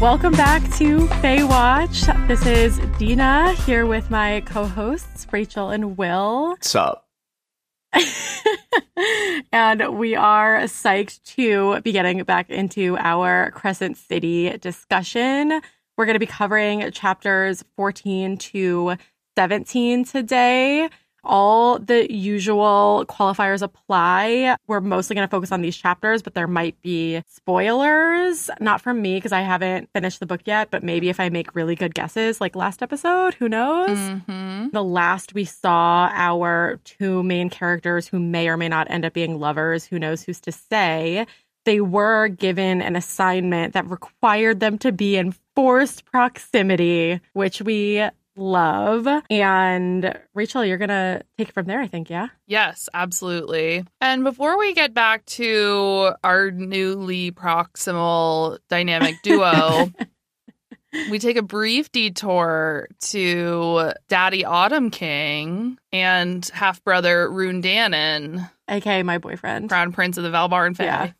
Welcome back to Fae Watch. This is Dina here with my co-hosts Rachel and Will. What's up? and we are psyched to be getting back into our Crescent City discussion. We're going to be covering chapters 14 to 17 today all the usual qualifiers apply. We're mostly going to focus on these chapters, but there might be spoilers. Not from me because I haven't finished the book yet, but maybe if I make really good guesses, like last episode, who knows? Mm-hmm. The last we saw our two main characters who may or may not end up being lovers, who knows who's to say. They were given an assignment that required them to be in forced proximity, which we love. And Rachel, you're going to take it from there, I think, yeah? Yes, absolutely. And before we get back to our newly proximal dynamic duo, we take a brief detour to Daddy Autumn King and half brother Ruhn Danaan, aka my boyfriend, Crown Prince of the Valbaran family.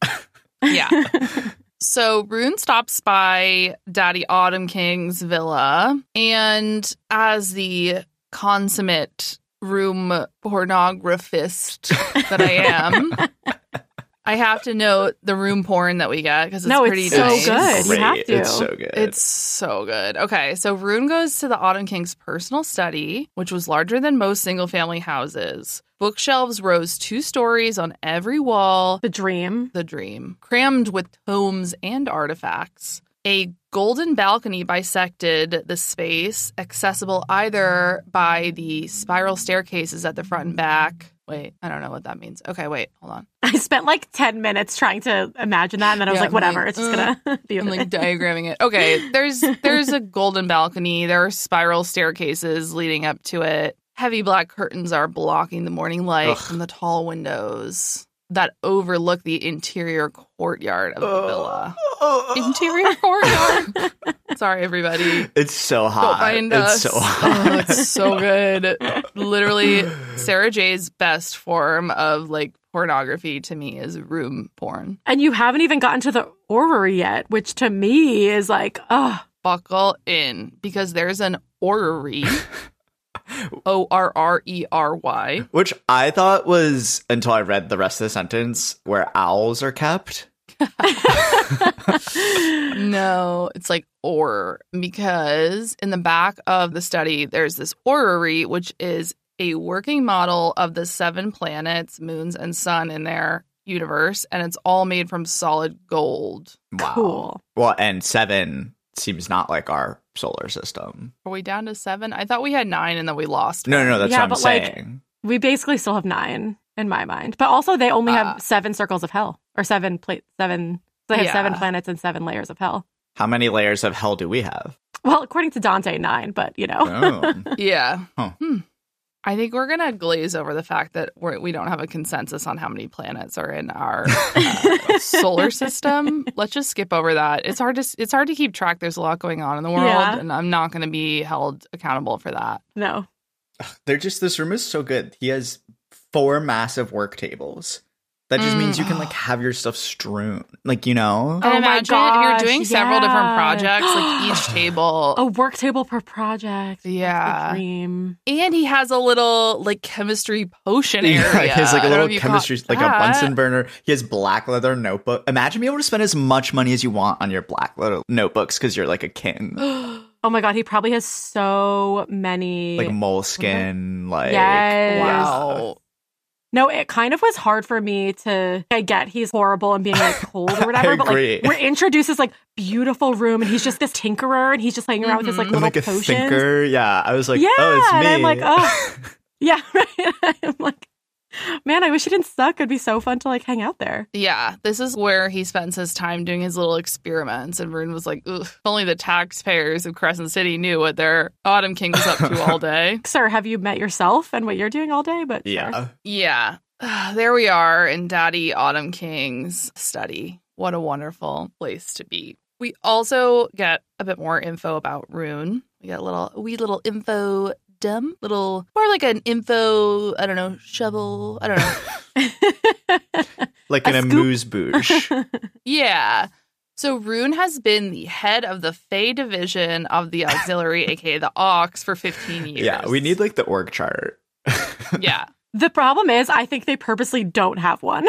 Yeah. yeah. So Ruhn stops by Daddy Autumn King's villa, and as the consummate room pornographist that I am, I have to note the room porn that we get because it's pretty no, pretty it's so nice. good. You have to. It's so good. It's so good. Okay, so Ruhn goes to the Autumn King's personal study, which was larger than most single family houses. Bookshelves rose two stories on every wall. the dream. The dream, crammed with tomes and artifacts. A golden balcony bisected the space, accessible either by the spiral staircases at the front and back. Wait, I don't know what that means. Okay, wait, hold on. I spent like 10 minutes trying to imagine that, and then I was Yeah, like, whatever, like, it's just uh, going to be I'm like diagramming it. Okay, there's there's a golden balcony. There are spiral staircases leading up to it. Heavy black curtains are blocking the morning light Ugh. from the tall windows that overlook the interior courtyard of the villa. Uh, uh, uh, interior courtyard. Sorry, everybody. It's so Don't hot. mind it's us. so Oh, hot. it's so good. Literally, Sarah J's best form of like pornography to me is room porn. And you haven't even gotten to the orrery yet, which to me is like, oh, buckle in because there's an orrery. O R R E R Y. Which I thought was until I read the rest of the sentence where owls are kept. No, it's like or because in the back of the study there's this orrery which is a working model of the seven planets, moons and sun in their universe and it's all made from solid gold. Wow. cool. Well, and seven seems not like our solar system. Are we down to 7? I thought we had 9 and then we lost. No, no, no. That's Yeah, what I'm but, like, saying. We basically still have nine in my mind. But also, they only have Uh, seven circles of hell, or seven, pla- seven. They have Yeah. seven planets and seven layers of hell. How many layers of hell do we have? Well, according to Dante, nine, but you know. Oh. Yeah. Huh. Hmm. I think we're gonna glaze over the fact that we're, we don't have a consensus on how many planets are in our uh, solar system. Let's just skip over that. It's hard to it's hard to keep track. There's a lot going on in the world, Yeah. and I'm not going to be held accountable for that. no. They're just this room is so good. He has four massive work tables. That just means you can like mm. have your stuff strewn. Like, you know? Oh and Oh my imagine if you're doing several different projects, like each table. A work table per project. That's the Yeah. dream. And he has a little like chemistry potion area. Yeah, he has like a little if you caught chemistry, like a. Bunsen burner. He has black leather notebook. Imagine being able to spend as much money as you want on your black leather notebooks because you're like a king. Oh my god, he probably has so many. like Moleskine, like Yes. Wow. No, it kind of was hard for me to. I get he's horrible and being like cold or whatever, but like we're introduced this like beautiful room, and he's just this tinkerer, and he's just hanging around with his like Mhm. little like a potions. thinker. Yeah, I was like, yeah, oh, it's me. and I'm like, oh, yeah, right. I'm like, man, I wish he didn't suck. It'd be so fun to like hang out there. Yeah, this is where he spends his time doing his little experiments. And Ruhn was like, Ugh, if only the taxpayers of Crescent City knew what their Autumn King was up to all day. Sir, have you met yourself and what you're doing all day? But sure. yeah. Yeah, there we are in Daddy Autumn King's study. What a wonderful place to be. We also get a bit more info about Ruhn. We get a little, a wee little info dump, little, or like an info, I don't know, shovel. I don't know. like A an scoop. amuse bouche. Yeah. So Ruhn has been the head of the Fae division of the auxiliary, aka the Aux, for 15 years. Yeah, we need like the org chart. Yeah. The problem is, I think they purposely don't have one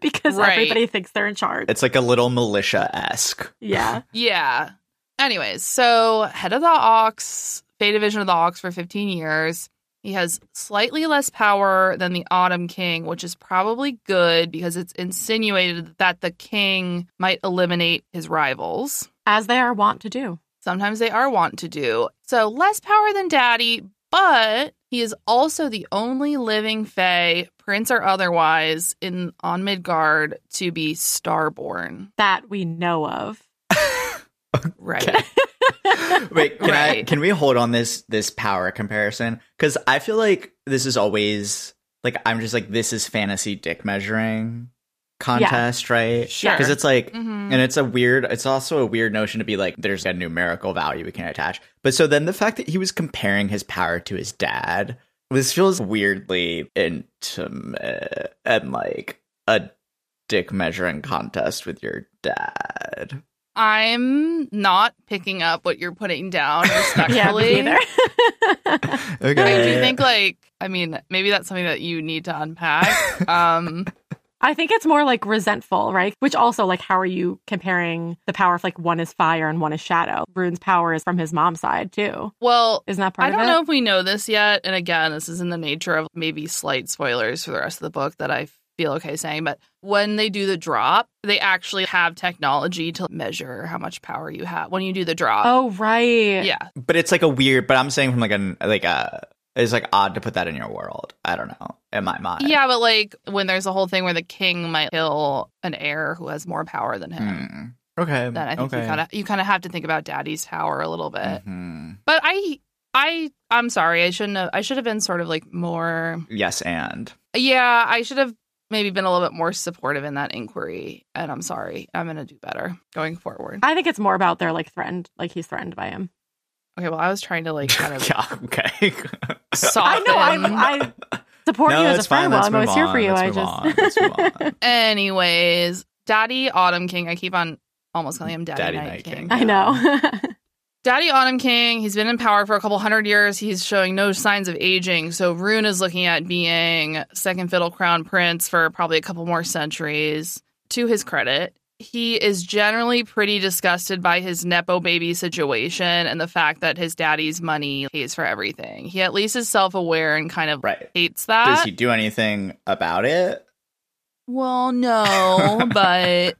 because Right. everybody thinks they're in charge. It's like a little militia esque. yeah. Yeah. Anyways, so head of the Aux, Fae division of the Aux for 15 years. He has slightly less power than the Autumn King, which is probably good because it's insinuated that the king might eliminate his rivals. As they are wont to do. Sometimes they are wont to do. So less power than Daddy, but he is also the only living Fae, prince or otherwise, in on Midgard to be starborn. That we know of. Right. Wait, can I can we hold on this this power comparison? Because I feel like this is always like I'm just like this is fantasy dick measuring contest, right? Sure. Because it's like Mhm. and it's a weird it's also a weird notion to be like there's a numerical value we can attach. But so then the fact that he was comparing his power to his dad, this feels weirdly intimate and like a dick measuring contest with your dad. I'm not picking up what you're putting down Yeah, respectfully. me neither. Okay. I do think like I mean maybe that's something that you need to unpack. Um I think it's more like resentful, right? Which also, like, how are you comparing the power if like one is fire and one is shadow? Ruhn's power is from his mom's side too. well, Isn't that part I don't it? know if we know this yet. And again, this is in the nature of maybe slight spoilers for the rest of the book that I feel okay saying. But when they do the drop, they actually have technology to measure how much power you have when you do the drop. Oh, right. Yeah. but it's like a weird but i'm saying from like an like a it's like odd to put that in your world i don't know in my mind Yeah, but like when there's a whole thing where the king might kill an heir who has more power than him, Hmm. okay then I think okay. you kind of you kind of have to think about daddy's power a little bit. Mhm. But I I I'm sorry. I shouldn't have I should have been sort of like more yes and Yeah, I should have maybe been a little bit more supportive in that inquiry. And I'm sorry. I'm going to do better going forward. I think it's more about their like threatened, like he's threatened by him. Okay, well, I was trying to like kind of yeah okay I know. I, I support no you as a it's fine friend. Well, I'm move always here for you. Let's I move just. on. Let's move on. Anyways, Daddy Autumn King. I keep on almost calling him Daddy, Daddy Night, Night King. King. I know. Daddy Autumn King, he's been in power for a couple hundred years. He's showing no signs of aging. So Ruhn is looking at being second fiddle crown prince for probably a couple more centuries. To his credit, he is generally pretty disgusted by his Nepo baby situation and the fact that his daddy's money pays for everything. He at least is self aware and kind of right hates that. does he do anything about it well, no, but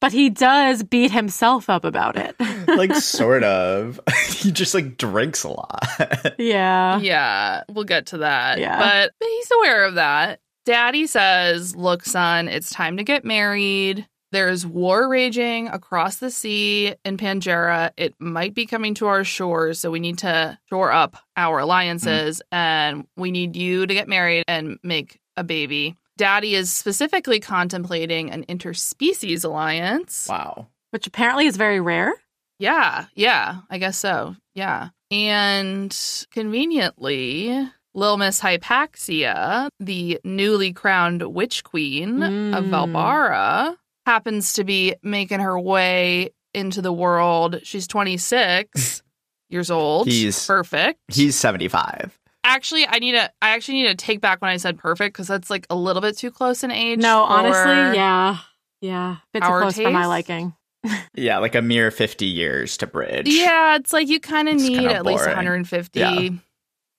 but he does beat himself up about it. like sort of he just like drinks a lot yeah. yeah, we'll get to that. Yeah. But he's aware of that. Daddy says, Look, son, it's time to get married. There's war raging across the sea in Pangera. It might be coming to our shores, so we need to shore up our alliances mm. and we need you to get married and make a baby. Daddy is specifically contemplating an interspecies alliance. wow Which apparently is very rare. Yeah, yeah, I guess so. Yeah. And conveniently, Lil Miss Hypaxia, the newly crowned witch queen of Mm. Valbara, happens to be making her way into the world. She's 26 years old. He's- perfect. he's 75 actually I need to I actually need to take back when I said perfect because that's like a little bit too close in age. No, honestly, yeah. Yeah. Bit too our close for my liking. yeah like a mere 50 years to bridge Yeah, it's like you kind of It's need kinda at least 150. Yeah.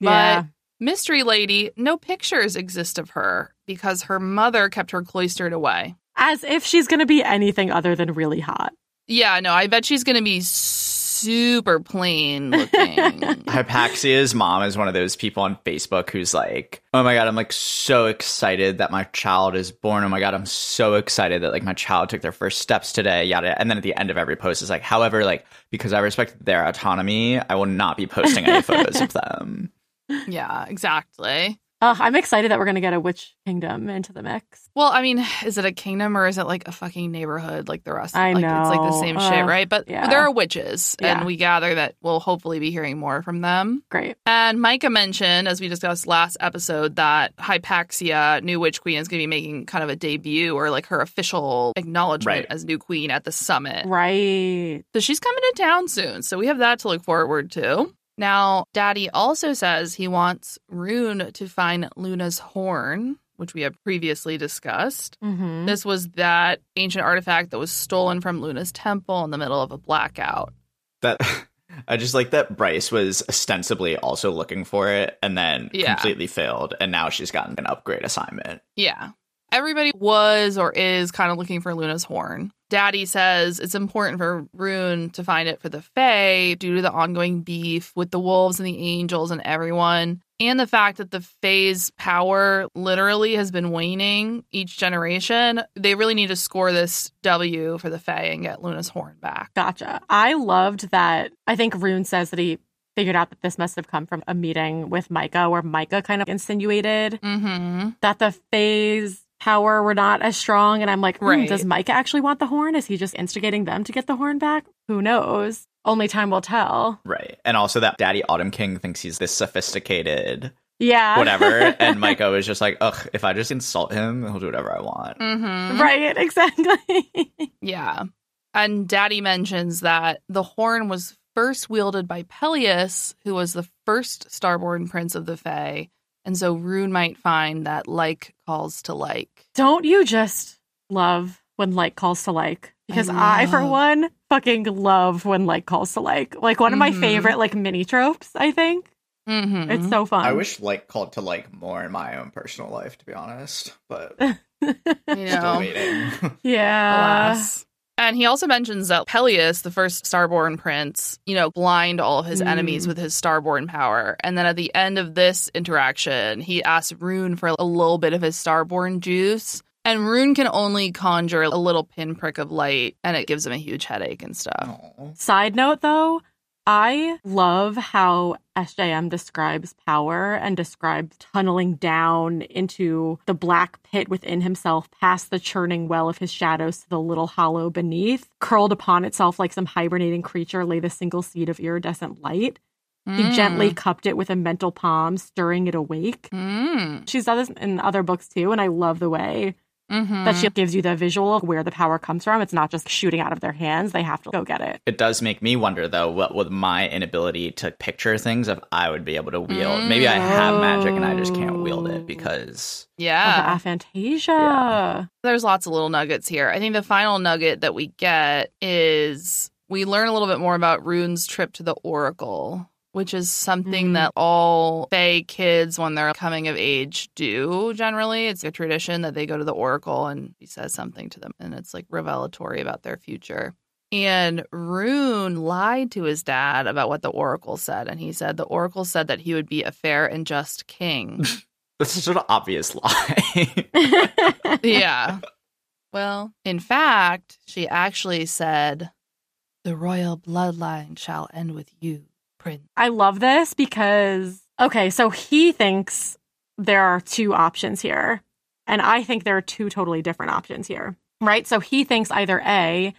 Yeah. Mystery Lady, no pictures exist of her because her mother kept her cloistered away. As if she's going to be anything other than really hot. Yeah, no, I bet she's going to be super plain looking. Hypaxia's mom is one of those people on Facebook who's like, "Oh my god, I'm like so excited that my child is born. Oh my god, I'm so excited that like my child took their first steps today." Yada. And then at the end of every post is like, "However, like because I respect their autonomy, I will not be posting any photos of them." yeah, exactly. Uh, I'm excited that we're gonna get a witch kingdom into the mix. Well, I mean, is it a kingdom or is it like a fucking neighborhood like the rest? of I like, It's like the know. same shit, right? But yeah. there are witches, Yeah. and we gather that we'll hopefully be hearing more from them. Great. And Micah mentioned, as we discussed last episode, that Hypaxia, new witch queen, is going to be making kind of a debut or like her official acknowledgement Right. as new queen at the summit. Right. So she's coming to town soon. So we have that to look forward to. Now, Daddy also says he wants Ruhn to find Luna's horn, which we have previously discussed. Mm-hmm. This was that ancient artifact that was stolen from Luna's temple in the middle of a blackout. That I just like that Bryce was ostensibly also looking for it and then Yeah. completely failed, and now she's gotten an upgrade assignment. Yeah. Everybody was or is kind of looking for Luna's horn. Daddy says it's important for Ruhn to find it for the Fae due to the ongoing beef with the wolves and the angels and everyone, and the fact that the Fae's power literally has been waning each generation. They really need to score this W for the Fae and get Luna's horn back. Gotcha. I loved that. I think Ruhn says that he figured out that this must have come from a meeting with Micah, where Micah kind of insinuated Mm-hmm. that the Fae's power were not as strong. And I'm like, hmm, Right. does Micah actually want the horn? Is he just instigating them to get the horn back? Who knows? Only time will tell. Right. And also that Daddy Autumn King thinks he's this sophisticated Yeah. whatever. and Micah was just like, ugh, if I just insult him, he'll do whatever I want. Mm-hmm. right. Exactly. Yeah. And Daddy mentions that the horn was first wielded by Pelias, who was the first starborn prince of the Fae. And so Ruhn might find that like calls to like. Don't you just love when like calls to like? Because I, for one, fucking love when like calls to like. Like one of my Mhm. favorite like mini tropes, I think. Mm-hmm. It's so fun. I wish like called to like more in my own personal life, to be honest. But you still know. waiting. Yeah. Alas. And he also mentions that Pelias, the first starborn prince, you know, blind all of his Mm. enemies with his starborn power. And then at the end of this interaction, he asks Ruhn for a little bit of his starborn juice. And Ruhn can only conjure a little pinprick of light, and it gives him a huge headache and stuff. Aw. Side note though, I love how SJM describes power and describes tunneling down into the black pit within himself, past the churning well of his shadows to the little hollow beneath. Curled upon itself like some hibernating creature lay the single seed of iridescent light. He Mm. gently cupped it with a mental palm, stirring it awake. Mm. She's done this in other books too, and I love the way Mhm. that she gives you the visual of where the power comes from. It's not just shooting out of their hands; they have to go get it. It does make me wonder, though, what with my inability to picture things, if I would be able to wield. Maybe I have magic and I just can't wield it because Yeah. Of the aphantasia. Yeah. There's lots of little nuggets here. I think the final nugget that we get is we learn a little bit more about Ruhn's trip to the Oracle, which is something Mm. that all Fae kids, when they're coming of age, do generally. It's a tradition that they go to the Oracle and he says something to them, and it's like revelatory about their future. And Ruhn lied to his dad about what the Oracle said. And he said the Oracle said that he would be a fair and just king. that's such an obvious lie. yeah. Well, in fact, she actually said, The royal bloodline shall end with you, Prince. I love this because, okay, so he thinks there are two options here. And I think there are two totally different options here, right? So he thinks either A,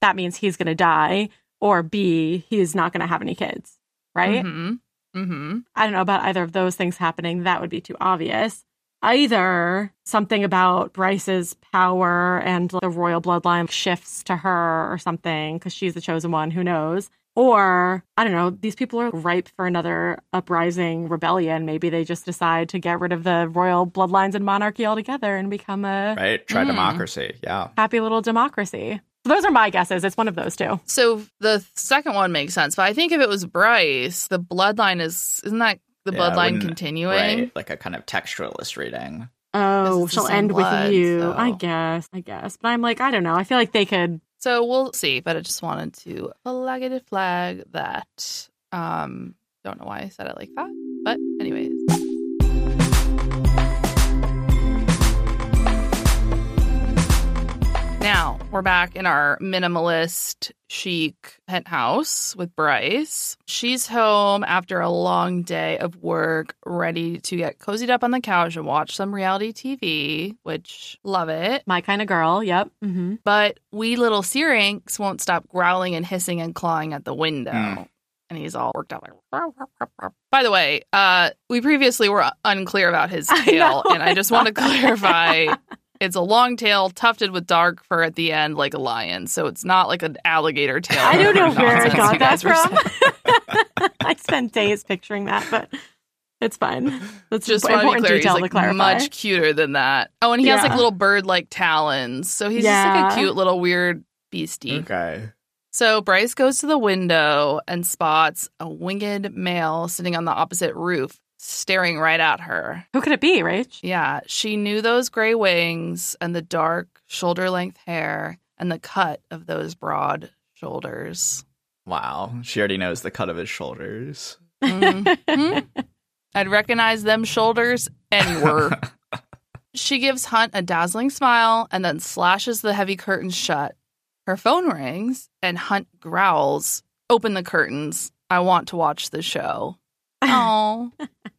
that means he's going to die, or B, he's not going to have any kids, right? Mm-hmm. Mm-hmm. I don't know about either of those things happening. That would be too obvious. Either something about Bryce's power and the royal bloodline shifts to her or something because she's the chosen one. Who knows? Or, I don't know, these people are ripe for another uprising rebellion. Maybe they just decide to get rid of the royal bloodlines and monarchy altogether and become a right? Try Mm. democracy. Yeah. happy little democracy. So those are my guesses. It's one of those two. So the second one makes sense, but I think if it was Bryce, the bloodline is isn't that the Yeah, bloodline continuing? Right. Like a kind of textualist reading. Oh, she'll end blood, with you. so- I guess. I guess. But I'm like, I don't know. I feel like they could So we'll see, but I just wanted to flag it flag that. Um don't know why I said it like that. But anyways. Now, we're We're back in our minimalist chic penthouse with Bryce. She's home after a long day of work, ready to get cozied up on the couch and watch some reality TV, which love it. My kind of girl. Yep. hmm But wee little Syrinx won't stop growling and hissing and clawing at the window. Mm. And he's all worked out like. By the way, uh, we previously were unclear about his I tail, know, and I I just want to clarify it's a long tail tufted with dark fur at the end, like a lion. So it's not like an alligator tail. I don't know where I got that from. I spent days picturing that, but it's fine. That's Just an want to be important clear, he's detail like to clarify. much cuter than that. Oh, and he has like little bird-like talons, so he's just like a cute little weird beastie. Okay. So Bryce goes to the window and spots a winged male sitting on the opposite roof, staring right at her. Who could it be, Rach? Yeah, she knew those gray wings and the dark shoulder length hair and the cut of those broad shoulders. Wow. She already knows the cut of his shoulders. Mhm. I'd recognize them shoulders anywhere. she gives Hunt a dazzling smile and then slashes the heavy curtains shut. Her phone rings and Hunt growls, Open the curtains. I want to watch the show. Oh,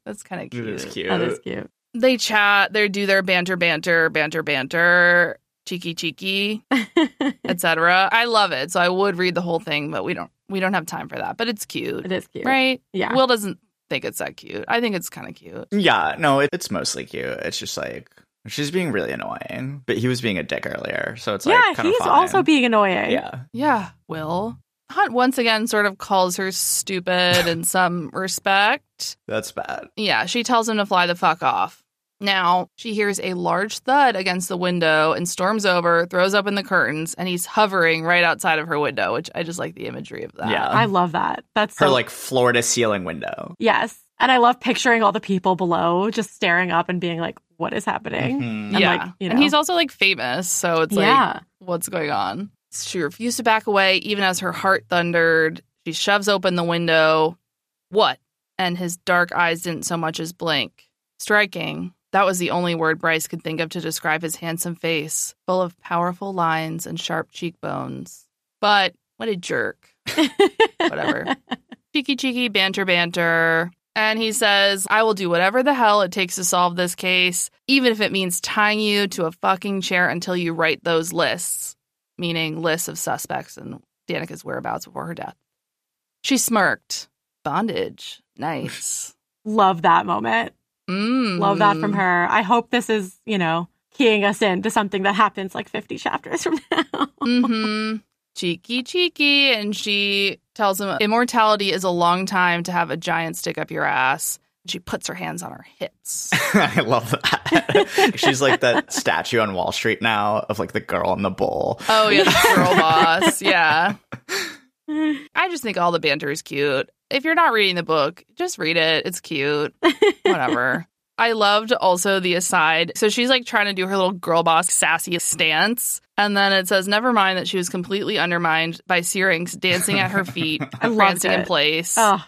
that's kind of cute. is cute. That is cute. They chat, they do their banter, banter, banter, banter, cheeky, cheeky, etc. I love it. So I would read the whole thing, but we don't we don't have time for that. But it's cute. It is cute. Right? Yeah. Will doesn't think it's that cute. I think it's kind of cute. Yeah, no, it, it's mostly cute. It's just like she's being really annoying, but he was being a dick earlier, so it's like yeah, he's fine. also being annoying. yeah. Yeah, Will. Hunt once again sort of calls her stupid in some respect. That's bad. Yeah, she tells him to fly the fuck off. Now, she hears a large thud against the window and storms over, throws open the curtains, and he's hovering right outside of her window, which I just like the imagery of that. Yeah. I love that. That's Her so like floor to ceiling window. yes, and I love picturing all the people below just staring up and being like, "What is happening?" Mhm. And, yeah. like, you And he's also like famous, so it's like yeah, what's going on. She refused to back away, even as her heart thundered. She shoves open the window. What? And his dark eyes didn't so much as blink. Striking. That was the only word Bryce could think of to describe his handsome face, full of powerful lines and sharp cheekbones. But what a jerk. Whatever. cheeky, cheeky, banter, banter. And he says, I will do whatever the hell it takes to solve this case, even if it means tying you to a fucking chair until you write those lists, meaning lists of suspects and Danica's whereabouts before her death. She smirked. Bondage. Nice. love that moment. Mm. Love that from her. I hope this is you know keying us into something that happens like fifty chapters from now. hmm Cheeky, cheeky. And she tells him immortality is a long time to have a giant stick up your ass. She puts her hands on her hips. I love that. she's like that statue on Wall Street now of like the girl in the bowl. Oh, yeah, the girl boss. Yeah. I just think all the banter is cute. If you're not reading the book, just read it. It's cute. Whatever. I loved also the aside. So she's like trying to do her little girl boss sassy stance. And then it says, never mind that she was completely undermined by Syrinx dancing at her feet, I loved prancing in place. Oh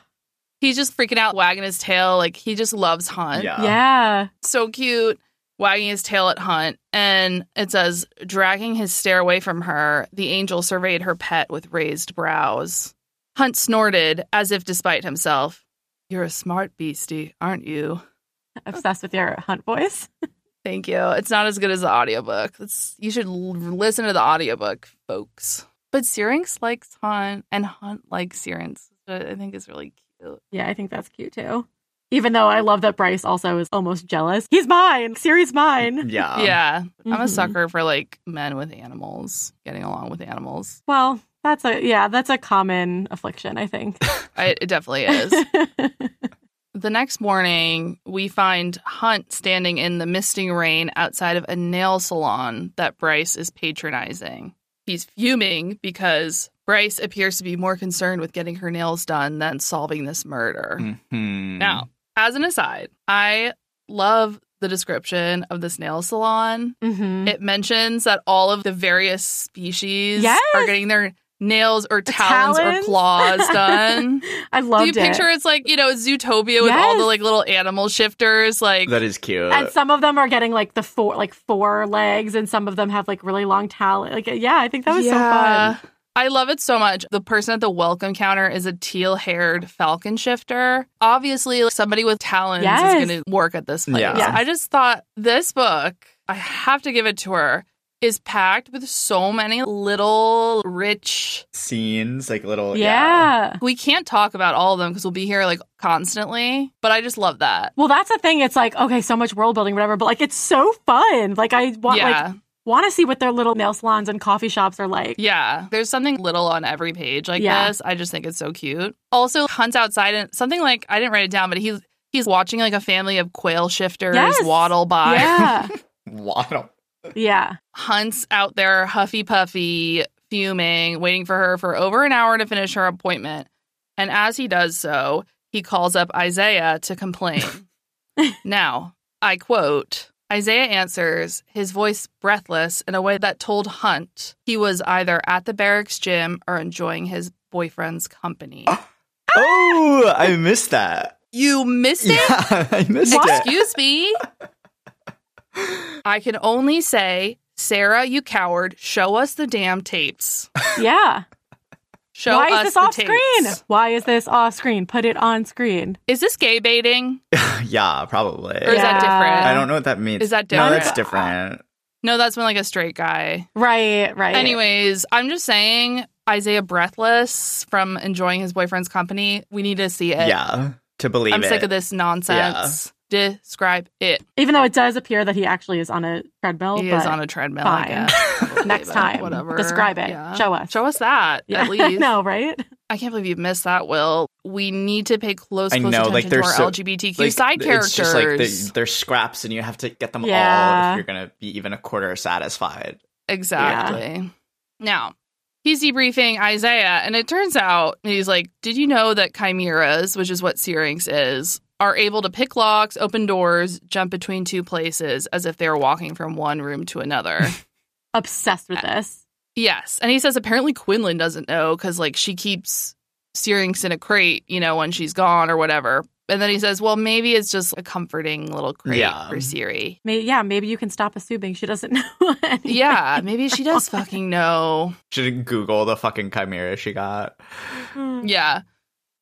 He's just freaking out, wagging his tail. Like he just loves Hunt. Yeah. yeah, So cute, wagging his tail at Hunt. And it says, dragging his stare away from her, the angel surveyed her pet with raised brows. Hunt snorted, as if despite himself. You're a smart beastie, aren't you? obsessed with your hunt voice. Thank you. It's not as good as the audiobook. It's, you should l- listen to the audiobook, folks. But Syrinx likes Hunt, and Hunt likes Syrinx. I think is really cute. Yeah, I think that's cute too. Even though I love that Bryce also is almost jealous. He's mine. Siri's mine. Yeah. yeah, I'm a Mhm. sucker for like men with animals, getting along with animals. Well, that's a yeah, that's a common affliction, I think. I, it definitely is. The next morning, we find Hunt standing in the misting rain outside of a nail salon that Bryce is patronizing. He's fuming because Bryce appears to be more concerned with getting her nails done than solving this murder. Mhm. Now, as an aside, I love the description of this nail salon. hmm It mentions that all of the various species Yes. are getting their nails or talons, Talons? or claws done. I Do loved you picture it. it's like, you know, Zootopia with all the like little animal shifters? Like, That is cute. And some of them are getting like the four like four legs, and some of them have like really long talons. Like, yeah, I think that was so fun. I love it so much. The person at the welcome counter is a teal haired falcon shifter. Obviously, like, somebody with talons Yes. is going to work at this place. Yeah. Yes. I just thought this book, I have to give it to her, is packed with so many little rich. Scenes, like little. Yeah. We can't talk about all of them because we'll be here like constantly, but I just love that. Well, that's the thing. It's like okay, so much world building, whatever, but like it's so fun. Like I want yeah. like want to see what their little nail salons and coffee shops are like. Yeah, there's something little on every page like Yeah. this. I just think it's so cute. Also, Hunt's outside and something like I didn't write it down, but he's he's watching like a family of quail shifters Yes. waddle by. Yeah. Waddle. yeah. Hunt's out there huffy puffy, fuming, waiting for her for over an hour to finish her appointment. And as he does so, he calls up Isaiah to complain. now, I quote Isaiah answers, his voice breathless in a way that told Hunt he was either at the barracks gym or enjoying his boyfriend's company. Ah. Oh, I missed that. You missed it? Yeah, I missed it. Excuse me. I can only say, Sarah, you coward, show us the damn tapes. Yeah. Show Why us is this off tapes. screen? Why is this off screen? Put it on screen. Is this gay baiting? yeah, probably. Or is that different? I don't know what that means. Is that different? No, that's different? different. No, that's when like a straight guy. Right, right. Anyways, I'm just saying Isaiah breathless from enjoying his boyfriend's company. We need to see it. Yeah, to believe I'm it. sick of this nonsense. Describe it. Even though it does appear that he actually is on a treadmill. he but is on a treadmill. fine. I guess. Probably, Next time, whatever. describe it. Yeah. Show us. Show us that yeah. at least. no, right? I can't believe you've missed that, Will. We need to pay close, I close know, attention like, to our so- LGBTQ Like, side characters. It's just like they, they're scraps, and you have to get them all if you're gonna be even a quarter satisfied. Exactly. Now, he's debriefing Isaiah, and it turns out he's like, Did you know that chimeras, which is what Syrinx is, are able to pick locks, open doors, jump between two places as if they were walking from one room to another? Obsessed with this. yes. And he says apparently Quinlan doesn't know because, like, she keeps Syrinx in a crate, you know, when she's gone or whatever. And then he says, Well, maybe it's just a comforting little crate Yeah. for Siri. Maybe, yeah, maybe you can stop assuming she doesn't know. anything. Yeah, maybe she does fucking know. Should Google the fucking chimera she got. Hmm. Yeah.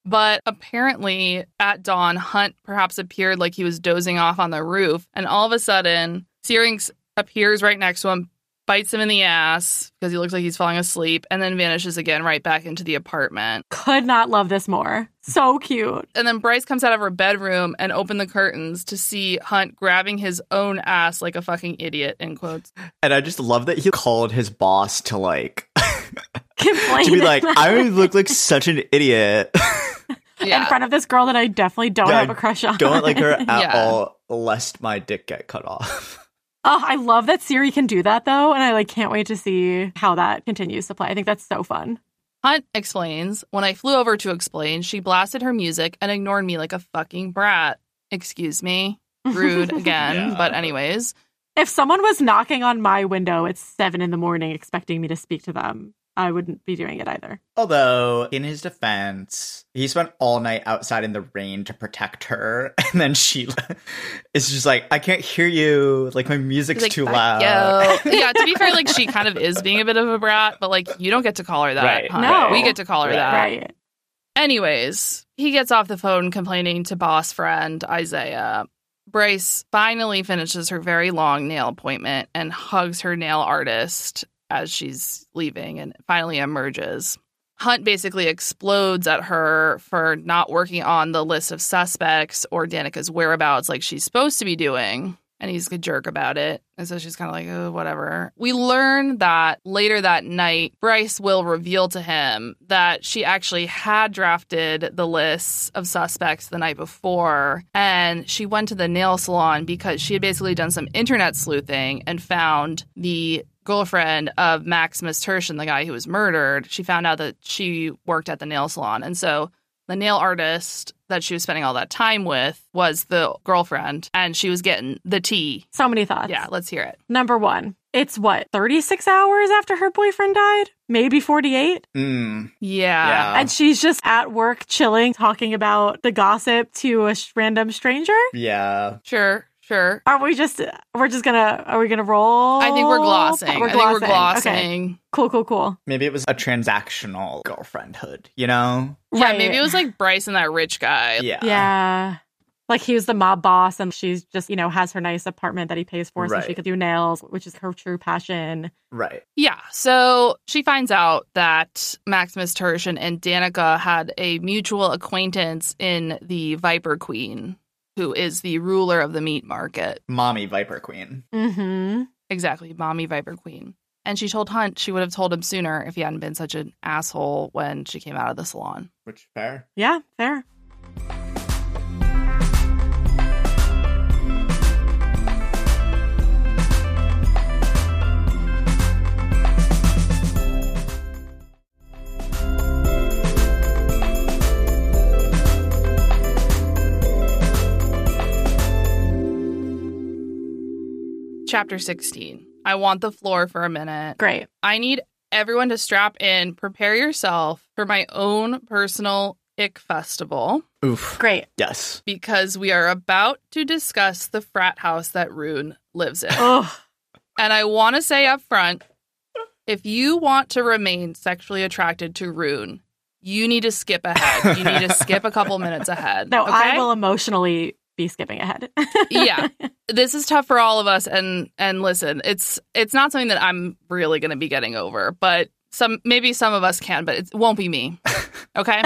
But apparently, at dawn, Hunt perhaps appeared like he was dozing off on the roof. And all of a sudden, Syrinx appears right next to him, bites him in the ass because he looks like he's falling asleep, and then vanishes again right back into the apartment. Could not love this more. So cute. And then Bryce comes out of her bedroom and opened the curtains to see Hunt grabbing his own ass like a fucking idiot, in quotes. And I just love that he called his boss to like Complain to be like, I look like such an idiot. Yeah. in front of this girl that I definitely don't Yeah, have a crush on. Don't like her at Yeah. all, lest my dick get cut off. Oh, I love that Siri can do that though, and I like can't wait to see how that continues to play. I think that's so fun. Hunt explains, when I flew over to explain, she blasted her music and ignored me like a fucking brat. Excuse me. Rude again. Yeah. But, anyways, If someone was knocking on my window at seven in the morning expecting me to speak to them, I wouldn't be doing it either. Although, in his defense, he spent all night outside in the rain to protect her, and then she is just like, "I can't hear you. Like my music's like, too loud." yo." yeah, to be fair, like she kind of is being a bit of a brat, but like you don't get to call her that. Right. Hunt. No. We get to call her Right. that. right. Anyways, he gets off the phone complaining to boss friend Isaiah. Bryce finally finishes her very long nail appointment and hugs her nail artist as she's leaving and finally emerges. Hunt basically explodes at her for not working on the list of suspects or Danica's whereabouts like she's supposed to be doing. And he's a jerk about it. And so she's kind of like, oh, whatever. We learn that later that night, Bryce will reveal to him that she actually had drafted the lists of suspects the night before. And she went to the nail salon because she had basically done some internet sleuthing and found the girlfriend of Maximus Tertian, the guy who was murdered. She found out that she worked at the nail salon. And so the nail artist that she was spending all that time with was the girlfriend, and she was getting the tea. So many thoughts. Yeah, let's hear it. Number one, it's what, 36 hours after her boyfriend died? Maybe 48? Mm, Yeah. Yeah. And she's just at work chilling, talking about the gossip to a sh- random stranger? yeah. Sure, sure. Are we just, we're just gonna, are we gonna roll? I think we're glossing. We're I think we're Okay. glossing. Cool, cool, cool. Maybe it was a transactional girlfriendhood, you know? Yeah, maybe it was like Bryce and that rich guy. Yeah. Yeah. Like he was the mob boss and she's just, you know, has her nice apartment that he pays for so she could do nails, which is her true passion. Right. Yeah. So she finds out that Maximus Tertian and Danica had a mutual acquaintance in the Viper Queen, who is the ruler of the meat market. Mommy Viper Queen. Mm-hmm. Exactly, mommy Viper Queen. And she told Hunt she would have told him sooner if he hadn't been such an asshole when she came out of the salon. Which fair. Yeah, fair. Chapter 16. I want the floor for a minute. Great. I need everyone to strap in, prepare yourself for my own personal ick festival Oof. Great. Yes. because we are about to discuss the frat house that Ruhn lives in. Oh, And I want to say up front if you want to remain sexually attracted to Ruhn, you need to skip ahead. You need to skip a couple minutes ahead. no, okay? I will emotionally be skipping ahead. yeah. This is tough for all of us and and listen, it's it's not something that I'm really going to be getting over, but some maybe some of us can, but it won't be me. Okay?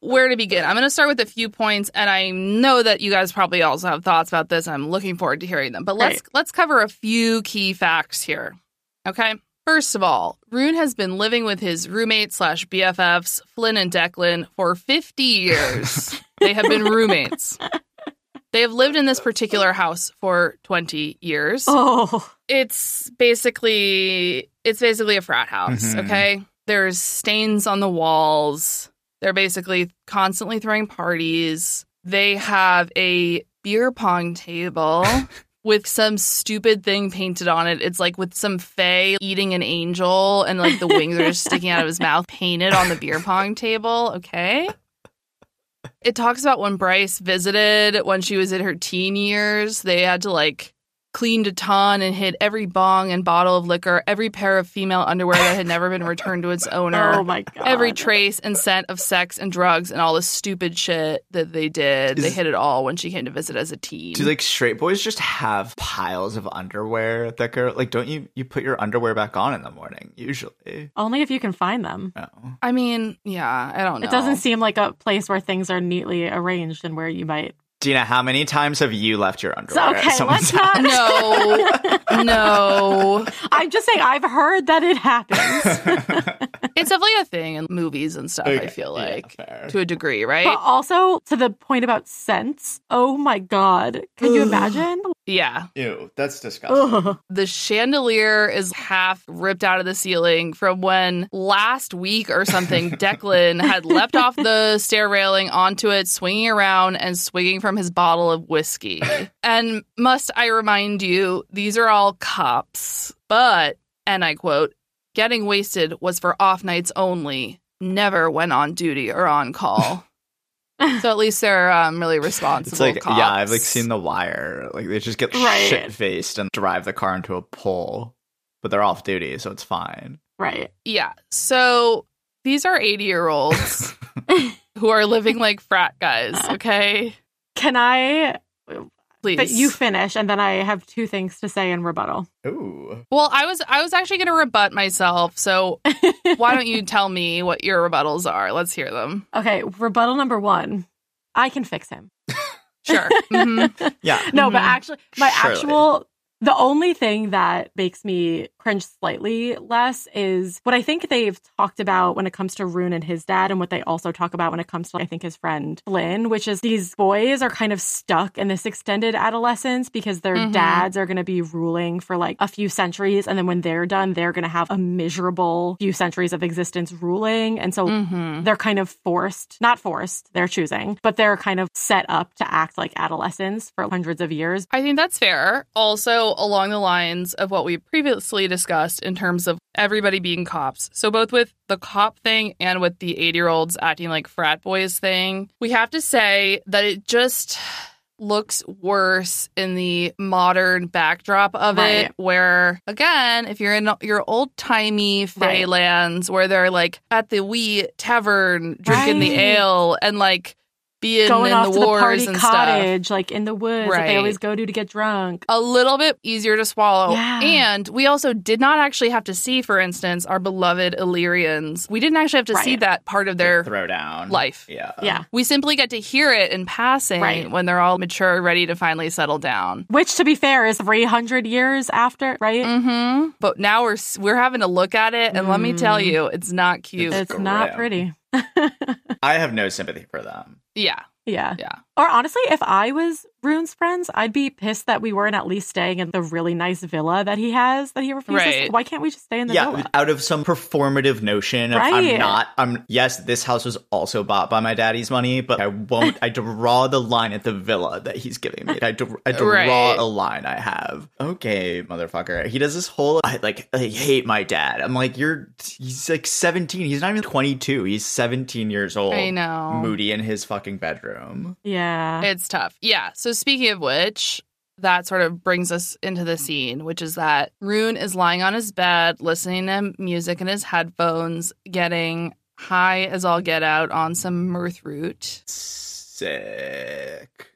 Where to begin? I'm going to start with a few points and I know that you guys probably also have thoughts about this I'm looking forward to hearing them. But let's Right. let's cover a few key facts here. Okay? First of all, Ruhn has been living with his roommate slash BFFs, Flynn and Declan, for 50 years. they have been roommates. They have lived in this particular house for 20 years. oh, It's basically it's basically a frat house, Mhm. okay? There's stains on the walls. They're basically constantly throwing parties. They have a beer pong table with some stupid thing painted on it. It's like with some fae eating an angel and like the wings are just sticking out of his mouth painted on the beer pong table, okay? It talks about when Bryce visited when she was in her teen years. They had to like cleaned a ton and hid every bong and bottle of liquor, every pair of female underwear that had never been returned to its oh owner. oh my god. Every trace and scent of sex and drugs and all the stupid shit that they did. they hid it all when she came to visit as a teen. Do like straight boys just have piles of underwear that go like don't you you put your underwear back on in the morning usually? Only if you can find them. No. I mean, yeah, I don't know. It doesn't seem like a place where things are neatly arranged and where you might. Dina, how many times have you left your underwear So, at okay, someone's let's not. No, no. I'm just saying, I've heard that it happens. It's definitely a thing in movies and stuff, I feel like, fair. to a degree, right? but also to the point about scents. Oh my god. Can you imagine? Yeah. Ew, that's disgusting. Ugh. The chandelier is half ripped out of the ceiling from when last week or something Declan had leapt off the stair railing onto it, swinging around and swigging from his bottle of whiskey. and must I remind you, these are all cops, but, and I quote, getting wasted was for off nights only, never when on duty or on call. so at least they're um, really responsible. It's like cops. yeah, I've like seen The Wire. Like they just get Right. shit faced and drive the car into a pole, but they're off duty, so it's fine. Right. Yeah. So these are 80 year olds who are living like frat guys, okay? Can I? Please. But you finish, and then I have two things to say in rebuttal. Ooh, well, I was I was actually going to rebut myself. So why don't you tell me what your rebuttals are? Let's hear them. Okay, rebuttal number one. I can fix him. Sure. Mhm. yeah. No, but Mhm. actually, my Surely. actual The only thing that makes me cringe slightly less is what I think they've talked about when it comes to Ruhn and his dad, and what they also talk about when it comes to, I think, his friend Flynn, which is these boys are kind of stuck in this extended adolescence because their Mhm. dads are going to be ruling for like a few centuries. And then when they're done, they're going to have a miserable few centuries of existence ruling. And so Mm-hmm. they're kind of forced, not forced, they're choosing, but they're kind of set up to act like adolescents for hundreds of years. I think that's fair. Also, along the lines of what we previously discussed in terms of everybody being cops. So, both with the cop thing and with the eight year olds acting like frat boys thing, we have to say that it just looks worse in the modern backdrop of Right. it where again if you're in your old timey Right. where they're like at the wee tavern drinking the ale and like being Going in off the to the party and stuff cottage, like in the woods that Right. they always go to to get drunk. a little bit easier to swallow. Yeah. And we also did not actually have to see, for instance, our beloved Illyrians. We didn't actually have to see that part of their. throwdown life. Yeah. Yeah. We simply get to hear it in passing Right. when they're all mature, ready to finally settle down. Which, to be fair, is 300 years after, right? Mm-hmm. But now we're we're having to look at it, and let me tell Mm. you, it's not cute. It's not pretty. I have no sympathy for them. yeah, Yeah. yeah. Or honestly, if I was Ruhn's friends, I'd be pissed that we weren't at least staying in the really nice villa that he has that he refuses. Right. Why can't we just stay in the yeah, villa? out of some performative notion of Right. I'm not I'm yes, this house was also bought by my daddy's money, but I won't I draw the line at the villa that he's giving me. I, dr- I draw Right. a line I have. Okay, motherfucker. He does this whole I like I hate my dad. I'm like, you're he's like 17. He's not even 22. He's 17 years old. I know. Moody in his fucking bedroom. Yeah. It's tough. Yeah. So speaking of which, that sort of brings us into the scene, which is that Ruhn is lying on his bed, listening to music in his headphones, getting high as all get out on some mirth root. Sick.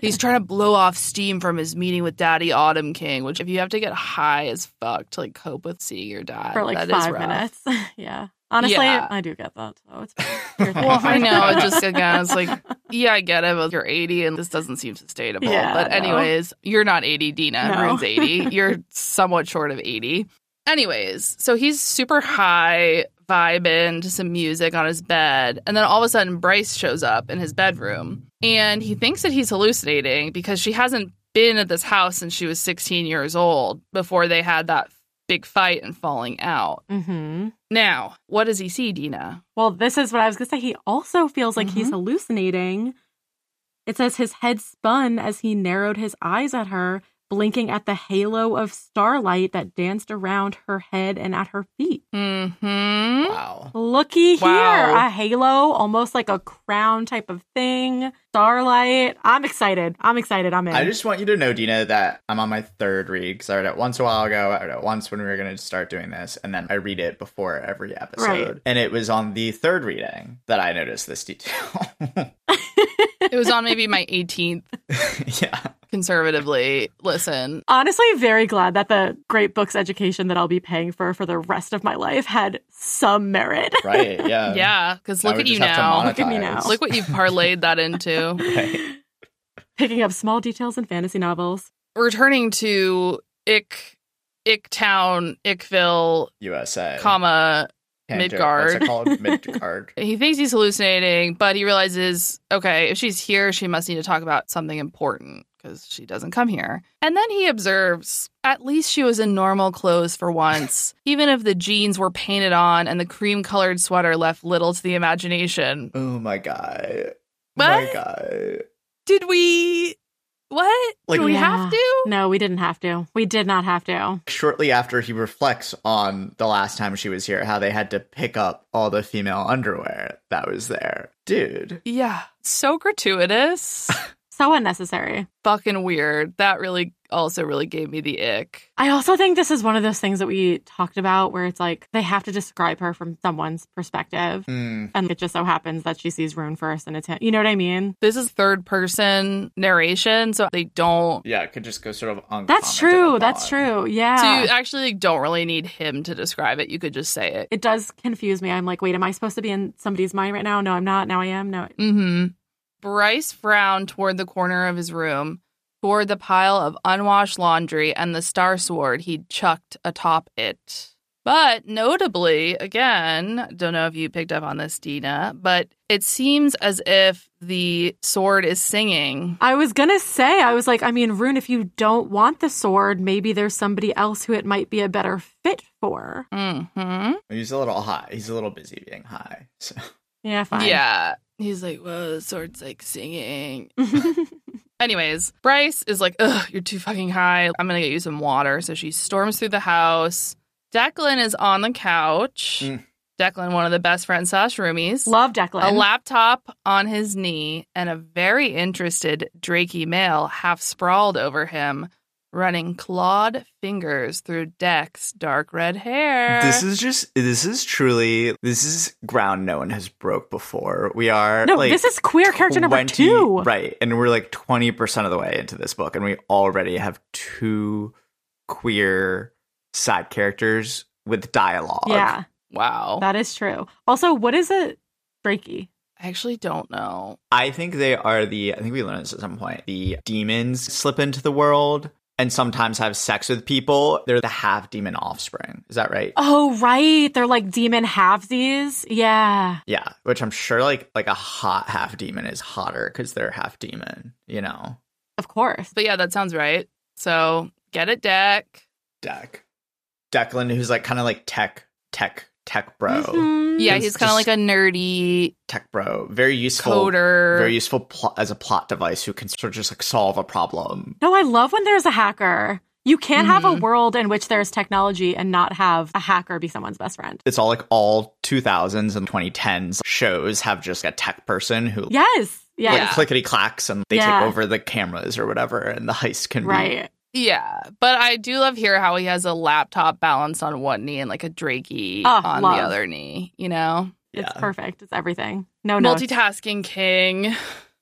He's trying to blow off steam from his meeting with Daddy Autumn King, which if you have to get high as fuck to like cope with seeing your dad For like that is five rough. minutes. yeah. Honestly, Yeah. I do get that. So it's fine. Your thing. Well, I know. It just again, it's like, yeah, I get it, but you're 80 and this doesn't seem sustainable. Yeah, but no. anyways, you're not 80, Dina. No. Ruhn's 80. You're somewhat short of 80. Anyways, so he's super high, vibing to some music on his bed, and then all of a sudden Bryce shows up in his bedroom, and he thinks that he's hallucinating because she hasn't been at this house since she was 16 years old before they had that big fight and falling out. hmm Now, what does he see, Dina? Well, this is what I was going to say. He also feels like he's Mhm. hallucinating. It says his head spun as he narrowed his eyes at her, blinking at the halo of starlight that danced around her head and at her feet. Mm-hmm. Wow. Looky here, a halo, almost like a crown type of thing. Starlight. I'm excited. I'm excited. I'm in. I just want you to know, Dina, that I'm on my third read because I read it once a while ago. I read it once when we were going to start doing this, and then I read it before every episode. Right. And it was on the third reading that I noticed this detail. It was on maybe my 18th yeah. Conservatively. Listen, Honestly, very glad that the great books education that I'll be paying for for the rest of my life had some merit. Right. Yeah. yeah, because look at you just have to now. Look at me now. Look what you've parlayed that into. Right. Picking up small details in fantasy novels. Returning to Ick, Ick Town, Ickville, USA. comma. Panto- Midgard. What's it called? Midgard. He thinks he's hallucinating, but he realizes, okay, if she's here, she must need to talk about something important because she doesn't come here. And then he observes, at least she was in normal clothes for once, even if the jeans were painted on and the cream colored sweater left little to the imagination. oh my god. What? My god. Did we. What? Like- Do we Yeah. have to? No, we didn't have to. We did not have to. Shortly after he reflects on the last time she was here, how they had to pick up all the female underwear that was there. Dude. Yeah. So gratuitous. So unnecessary. Fucking weird. That really also really gave me the ick. I also think this is one of those things that we talked about where it's like they have to describe her from someone's perspective. Mm. And it just so happens that she sees Ruhn first and it's him. You know what I mean? This is third person narration, so they don't Yeah, it could just go sort of uncommented That's true. That's upon. true. So Yeah. you actually don't really need him to describe it. You could just say it. it does confuse me. I'm like, wait, am I supposed to be in somebody's mind right now? No, I'm not. Now I am. No. Mm-hmm. Bryce frowned toward the corner of his room, toward the pile of unwashed laundry and the star sword he'd chucked atop it. But notably, again, don't know if you picked up on this, Dina, but it seems as if the sword is singing. I was gonna say, I was like, I mean, Ruhn, if you don't want the sword, maybe there's somebody else who it might be a better fit for. Mm-hmm. He's a little high. He's a little busy being high. So Yeah, fine. Yeah. He's like, whoa, the sword's like singing. Anyways, Bryce is like, ugh, you're too fucking high. I'm gonna get you some water. So she storms through the house. Declan is on the couch. Mm. Declan, one of the best friends slash roomies. Love Declan. a laptop on his knee and a very interested Draki male half sprawled over him, running clawed fingers through Deck's dark red hair. this is just this is truly this is ground no one has broke before. We are no, like this is queer character number 20 two. Right. And we're like 20% of the way into this book and we already have two queer side characters with dialogue. Yeah, wow. that is true. Also, what is a Draki? I actually don't know. I think they are the I think we learned this at some point. The demons slip into the world and sometimes have sex with people. They're the half demon offspring. Is that right? Oh, right. They're like demon halvesies. Yeah. Yeah, which I'm sure like like a hot half demon is hotter because they're half demon, you know. Of course. But yeah, that sounds right. So get it, Deck. Deck. Declan, who's like kind of like tech, tech, tech bro. Mhm. Yeah, he's kind of like a nerdy Tech bro. Very useful. coder. Very useful pl- as a plot device who can sort of just like solve a problem. No, I love when there's a hacker. You can't have a Mhm. world in which there's technology and not have a hacker be someone's best friend. It's all like all 2000s and 2010s shows have just a tech person who Yes. Yeah. like clickety clacks and they Yeah. take over the cameras or whatever and the heist can be right. Yeah, but I do love here how he has a laptop balanced on one knee and like a Draki Oh, on love. the other knee, you know? Yeah. It's perfect. It's everything. No, no. Multitasking king.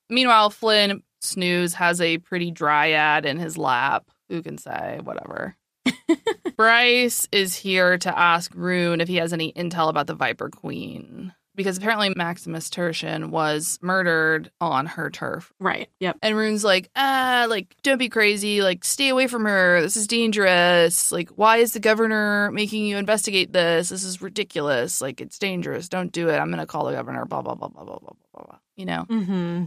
Meanwhile, Flynn Snooze has a pretty dryad in his lap. Who can say? Whatever. Bryce is here to ask Ruhn if he has any intel about the Viper Queen. Because apparently Maximus Tertian was murdered on her turf. Right. Yep. And Ruhn's like, ah, like, don't be crazy. Like, stay away from her. This is dangerous. Like, why is the governor making you investigate this? This is ridiculous. Like, it's dangerous. Don't do it. I'm going to call the governor. Blah, blah, blah, blah, blah, blah, blah, blah. You know? Mm-hmm.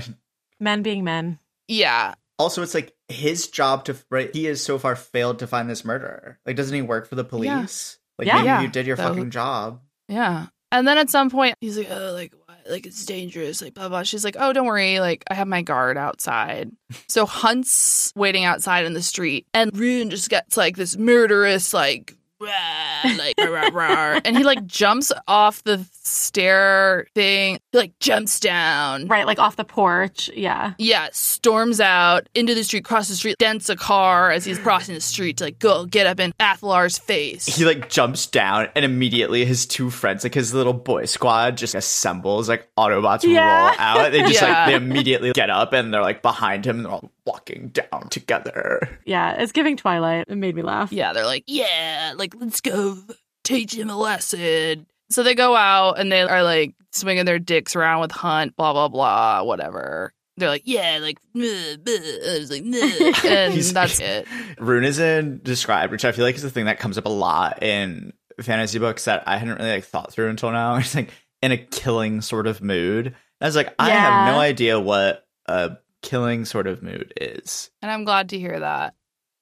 men being men. Yeah. Also, it's like his job to right. He has so far failed to find this murderer. Like, doesn't he work for the police? Like, Yeah. maybe Yeah. you did your So- fucking job. Yeah. And then at some point, he's like, oh, like? Like, it's dangerous. Like, blah, blah. She's like, oh, don't worry. Like, I have my guard outside. so Hunt's waiting outside in the street, and Ruhn just gets like this murderous, like, rah, like, rah, rah, rah. and he like jumps off the stair thing, he, like, jumps down. Right. Like off the porch. Yeah. Yeah, storms out into the street, crosses the street, dents a car as he's crossing the street to like go get up in Athalar's face. He like jumps down, and immediately his two friends, like his little boy squad, just assembles. Like Autobots Yeah. roll out. They just Yeah. like they immediately get up, and they're like behind him. And they're all walking down together. Yeah. It's giving Twilight. It made me laugh. Yeah, they're like, yeah, like let's go teach him a lesson. So they go out and they are like swinging their dicks around with Hunt, blah blah blah, whatever. They're like, yeah, like, bleh, bleh. I was like, bleh. and He's- that's it. Ruhn is in described, which I feel like is the thing that comes up a lot in fantasy books that I hadn't really like thought through until now. It's like in a killing sort of mood. And I was like, I have no idea what a killing sort of mood is. And I'm glad to hear that.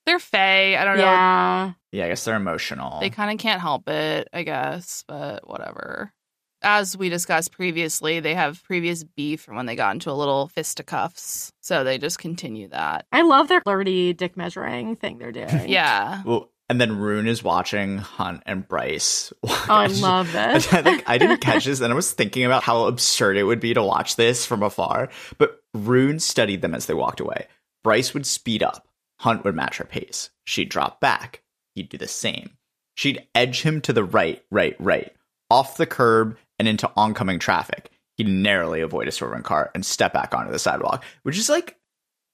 They're Fae. I don't know. Yeah. Yeah, I guess they're emotional. They kind of can't help it, I guess, but whatever. As we discussed previously, they have previous beef from when they got into a little fisticuffs. So they just continue that. I love their flirty dick measuring thing they're doing. Yeah. well, and then Ruhn is watching Hunt and Bryce. Oh, I love And this. I think I didn't catch this, and I was thinking about how absurd it would be to watch this from afar. But Ruhn studied them as they walked away. Bryce would speed up. Hunt would match her pace. She'd drop back. He'd do the same. She'd edge him to the right, right, right, off the curb and into oncoming traffic. He'd narrowly avoid a swerving car and step back onto the sidewalk, which is like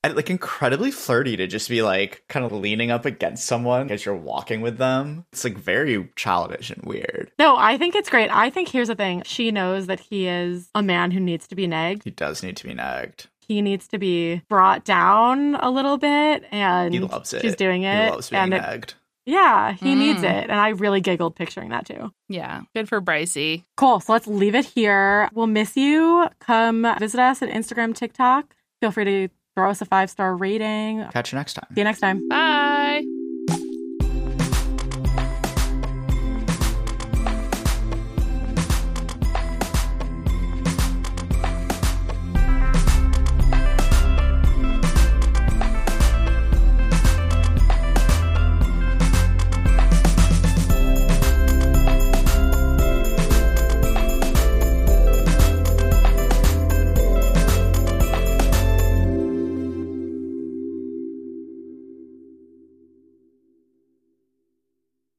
I- like incredibly flirty to just be like kind of leaning up against someone as you're walking with them. It's like very childish and weird. No, I think it's great. I think here's the thing. She knows that he is a man who needs to be nagged. He does need to be nagged. he needs to be brought down a little bit, and He loves it. she's doing it. He loves being and it, nagged. yeah, he needs Mm. it, and I really giggled picturing that too. Yeah. Good for Brycey. Cool. So let's leave it here. We'll miss you. Come visit us at Instagram, TikTok. Feel free to throw us a five star rating. Catch you next time. See you next time. Bye.